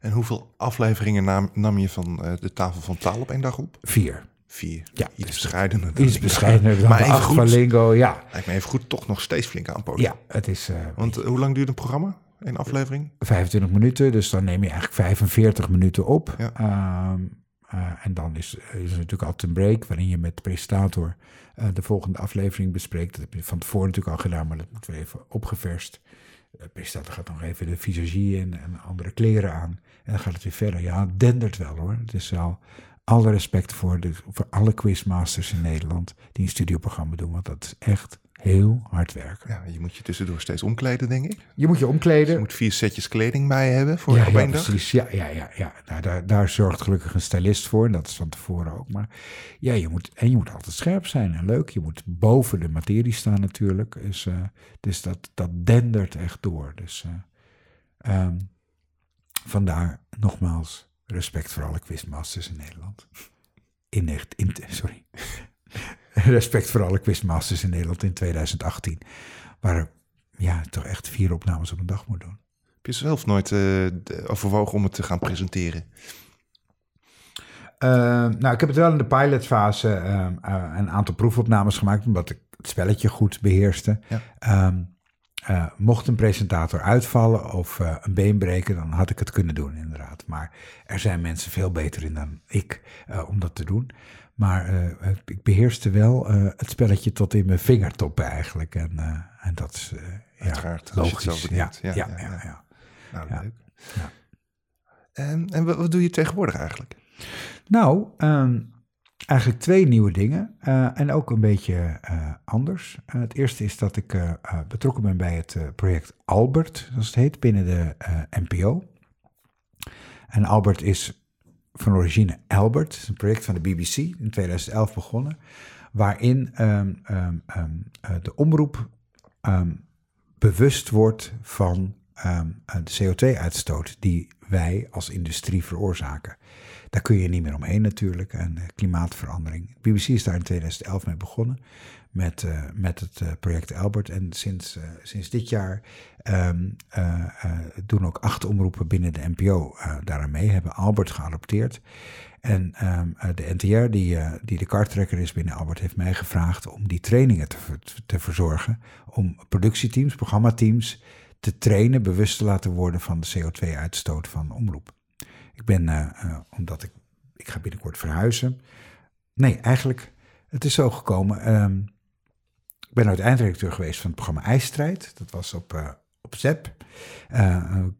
En hoeveel afleveringen nam, nam je van uh, de tafel van taal op één dag op? Vier. Vier. Ja, iets bescheidener. Iets bescheidener dan maar even goed, van Lingo, ja. Lijkt me even goed toch nog steeds flink aanpoten. Ja, het is... Want hoe lang duurt een programma? Een aflevering? 25 minuten, dus dan neem je eigenlijk 45 minuten op. Ja. Um, uh, en dan is, is er natuurlijk altijd een break waarin je met de presentator uh, de volgende aflevering bespreekt. Dat heb je van tevoren natuurlijk al gedaan, maar dat moet weer even opgeverst. De presentator gaat nog even de visagie in en andere kleren aan. En dan gaat het weer verder. Ja, het dendert wel hoor. Het is wel alle respect voor, de, voor alle quizmasters in Nederland die een studioprogramma doen. Want dat is echt heel hard werken. Ja, je moet je tussendoor steeds omkleden, denk ik. Je moet je omkleden. Dus je moet vier setjes kleding bij hebben voor ja, op één dag. Precies, ja, ja, ja. ja. Nou, daar, daar zorgt gelukkig een stylist voor. En dat is van tevoren ook. Maar ja, je moet, en je moet altijd scherp zijn en leuk. Je moet boven de materie staan natuurlijk. Dus, uh, dus dat, dat dendert echt door. Dus uh, um, vandaar nogmaals respect voor alle quizmasters in Nederland. In, in, sorry. respect voor alle quizmasters in Nederland in 2018. Waar ja, toch echt vier opnames op een dag moet doen. Heb je zelf nooit uh, overwogen om het te gaan presenteren? Uh, nou, ik heb het wel in de pilotfase uh, een aantal proefopnames gemaakt, omdat ik het spelletje goed beheerste. Ja. Um, mocht een presentator uitvallen of een been breken, dan had ik het kunnen doen, inderdaad. Maar er zijn mensen veel beter in dan ik om dat te doen. Maar uh, ik beheerste wel uh, het spelletje tot in mijn vingertoppen eigenlijk. En, uh, en dat is Uiteraard, ja, logisch. Ja, ja, ja, ja, ja, ja. Nou, leuk. En, en wat, wat, doe je tegenwoordig eigenlijk? Nou, um, eigenlijk twee nieuwe dingen. en ook een beetje anders. het eerste is dat ik betrokken ben bij het project Albert, zoals het heet, binnen de NPO. En Albert is van origine Albert, een project van de BBC in 2011 begonnen, waarin um, um, um, de omroep bewust wordt van de CO2-uitstoot die wij als industrie veroorzaken. Daar kun je niet meer omheen natuurlijk, en klimaatverandering. De BBC is daar in 2011 mee begonnen met, uh, met het uh, project Albert. En sinds, uh, sinds dit jaar um, doen ook acht omroepen binnen de NPO daaraan mee, hebben Albert geadopteerd. En um, de NTR, die, die de karttrekker is binnen Albert, heeft mij gevraagd om die trainingen te, te verzorgen. Om productieteams, programmateams te trainen, bewust te laten worden van de CO2-uitstoot van omroep. Ik ben, omdat ik, ik ga binnenkort verhuizen. Nee, eigenlijk, het is zo gekomen. Ik ben nooit eindredacteur geweest van het programma IJstrijd. Dat was op, uh, op ZEP.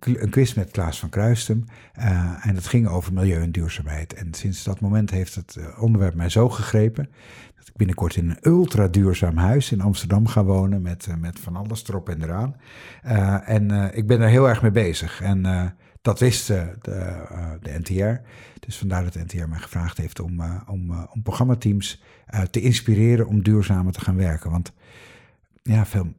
een quiz met Klaas van Kruistem. en dat ging over milieu en duurzaamheid. En sinds dat moment heeft het onderwerp mij zo gegrepen dat ik binnenkort in een ultra duurzaam huis in Amsterdam ga wonen met, met van alles erop en eraan. en ik ben er heel erg mee bezig. En dat wist de, de NTR. Dus vandaar dat de NTR mij gevraagd heeft om, om, om programmateams te inspireren om duurzamer te gaan werken. Want ja, veel,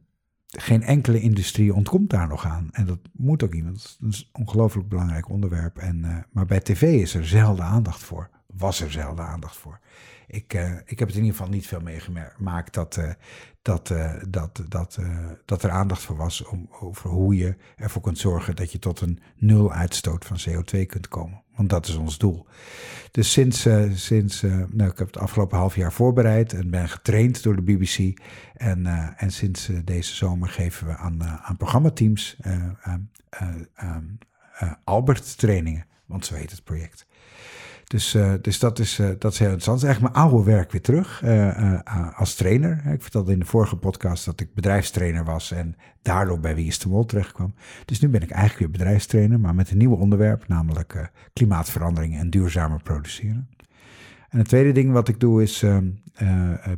geen enkele industrie ontkomt daar nog aan. En dat moet ook iemand. Dat is een ongelooflijk belangrijk onderwerp. En, maar bij tv is er zelden aandacht voor. Was er zelden aandacht voor. Ik, uh, ik heb het in ieder geval niet veel meegemaakt dat, uh, dat, dat, dat, dat er aandacht voor was om, over hoe je ervoor kunt zorgen dat je tot een nul uitstoot van CO2 kunt komen. Want dat is ons doel. Dus sinds, sinds nou, ik heb het afgelopen half jaar voorbereid en ben getraind door de BBC. En, en sinds deze zomer geven we aan, aan programmateams Albert trainingen, want zo heet het project. Dus, uh, dus dat, is, uh, dat is heel interessant. Het is eigenlijk mijn oude werk weer terug uh, als trainer. Ik vertelde in de vorige podcast dat ik bedrijfstrainer was en daardoor bij Wie is de Mol terecht kwam. Dus nu ben ik eigenlijk weer bedrijfstrainer, maar met een nieuw onderwerp, namelijk klimaatverandering en duurzamer produceren. En het tweede ding wat ik doe is, ehm,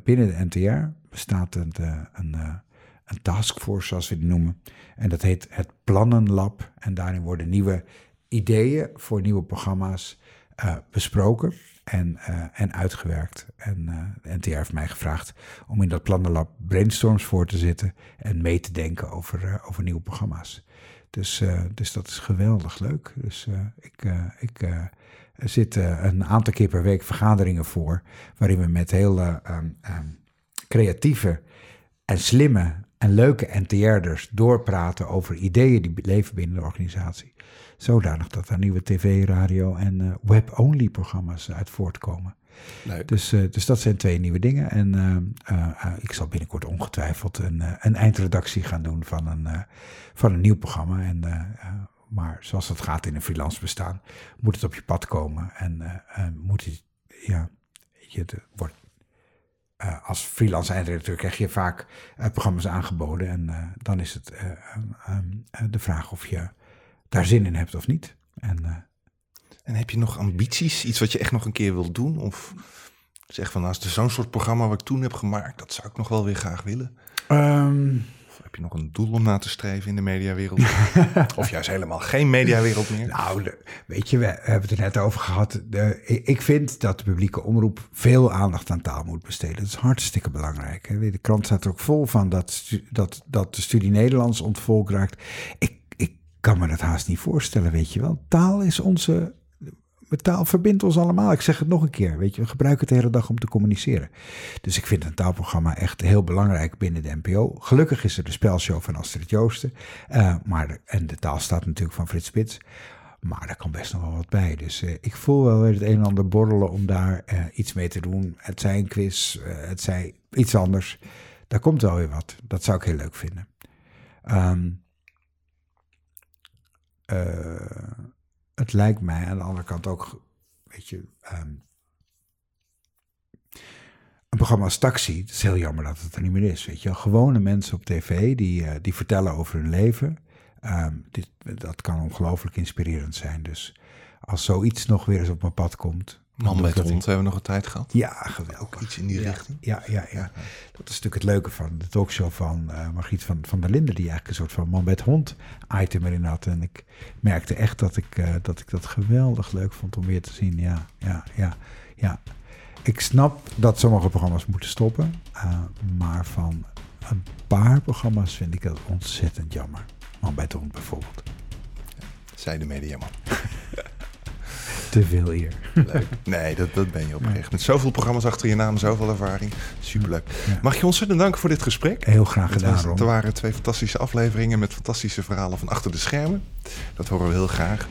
binnen de NTR bestaat een, een, een taskforce, zoals we die noemen. En dat heet het Plannenlab. En daarin worden nieuwe ideeën voor nieuwe programma's uh, besproken en, uh, en uitgewerkt. En uh, de NTR heeft mij gevraagd om in dat plannenlab brainstorms voor te zitten en mee te denken over, over nieuwe programma's. Dus, dus dat is geweldig leuk. Dus ik, ik zitten een aantal keer per week vergaderingen voor, waarin we met heel um, um, creatieve en slimme en leuke NTR'ers doorpraten over ideeën die leven binnen de organisatie. Zodanig dat er nieuwe tv, radio en uh, web-only programma's uit voortkomen. Leuk. Dus, uh, dus dat zijn twee nieuwe dingen. En uh, ik zal binnenkort ongetwijfeld een, een eindredactie gaan doen van een, van een nieuw programma. En, maar zoals het gaat in een freelance bestaan, moet het op je pad komen. En moet het, ja, je wordt als freelance eindredacteur krijg je vaak programma's aangeboden. En dan is het de vraag of je daar zin in hebt of niet. En, en heb je nog ambities? Iets wat je echt nog een keer wilt doen? Of zeg van, nou, als er zo'n soort programma wat ik toen heb gemaakt, dat zou ik nog wel weer graag willen. Um, heb je nog een doel om na te streven in de mediawereld? of juist helemaal geen mediawereld meer? Nou, weet je, we hebben het er net over gehad. De, ik vind dat de publieke omroep veel aandacht aan taal moet besteden. Dat is hartstikke belangrijk. Hè. De krant staat er ook vol van dat, dat, dat de studie Nederlands ontvolk raakt. Ik kan me dat haast niet voorstellen, weet je wel. Taal is onze taal verbindt ons allemaal. Ik zeg het nog een keer, weet je, we gebruiken het de hele dag om te communiceren. Dus ik vind een taalprogramma echt heel belangrijk binnen de NPO. Gelukkig is er de spelshow van Astrid Joosten. Uh, maar en de taal staat natuurlijk van Frits Spits. Maar daar kan best nog wel wat bij. Dus uh, ik voel wel weer het een en ander borrelen om daar uh, iets mee te doen. Het zij een quiz, het zij iets anders. Daar komt wel weer wat. Dat zou ik heel leuk vinden. Um, het lijkt mij aan de andere kant ook, weet je, um, een programma als Taxi, het is heel jammer dat het er niet meer is, weet je. Gewone mensen op tv die, uh, die vertellen over hun leven. Um, dit, dat kan ongelooflijk inspirerend zijn. Dus als zoiets nog weer eens op mijn pad komt, Man met hond hebben we nog een tijd gehad. Ja, geweldig. Ook iets in die ja, richting. Ja, ja, ja. Dat is natuurlijk het leuke van de talkshow van uh, Margriet van, van der Linden... die eigenlijk een soort van man met hond item erin had. En ik merkte echt dat ik, uh, dat ik dat geweldig leuk vond om weer te zien. Ja, ja, ja, ja. Ik snap dat sommige programma's moeten stoppen. Uh, maar van een paar programma's vind ik dat ontzettend jammer. Man bij hond bijvoorbeeld. Zij de mediaman. Te veel eer. Leuk. Nee, dat, dat ben je oprecht. Met zoveel programma's achter je naam, zoveel ervaring. Superleuk. Mag je ontzettend danken voor dit gesprek. Heel graag gedaan, was, er waren twee fantastische afleveringen met fantastische verhalen van achter de schermen. Dat horen we heel graag.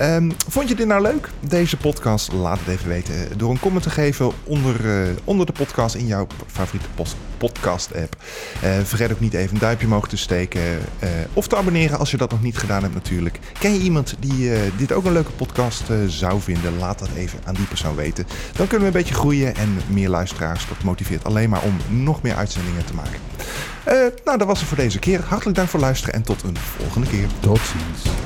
Um, vond je dit nou leuk? Deze podcast? Laat het even weten door een comment te geven onder, uh, onder de podcast in jouw favoriete podcast app. Uh, vergeet ook niet even een duimpje omhoog te steken uh, of te abonneren als je dat nog niet gedaan hebt natuurlijk. Ken je iemand die dit ook een leuke podcast zou vinden? Laat dat even aan die persoon weten. Dan kunnen we een beetje groeien en meer luisteraars. Dat motiveert alleen maar om nog meer uitzendingen te maken. Eh, nou, dat was het voor deze keer. Hartelijk dank voor luisteren en tot een volgende keer. Tot ziens.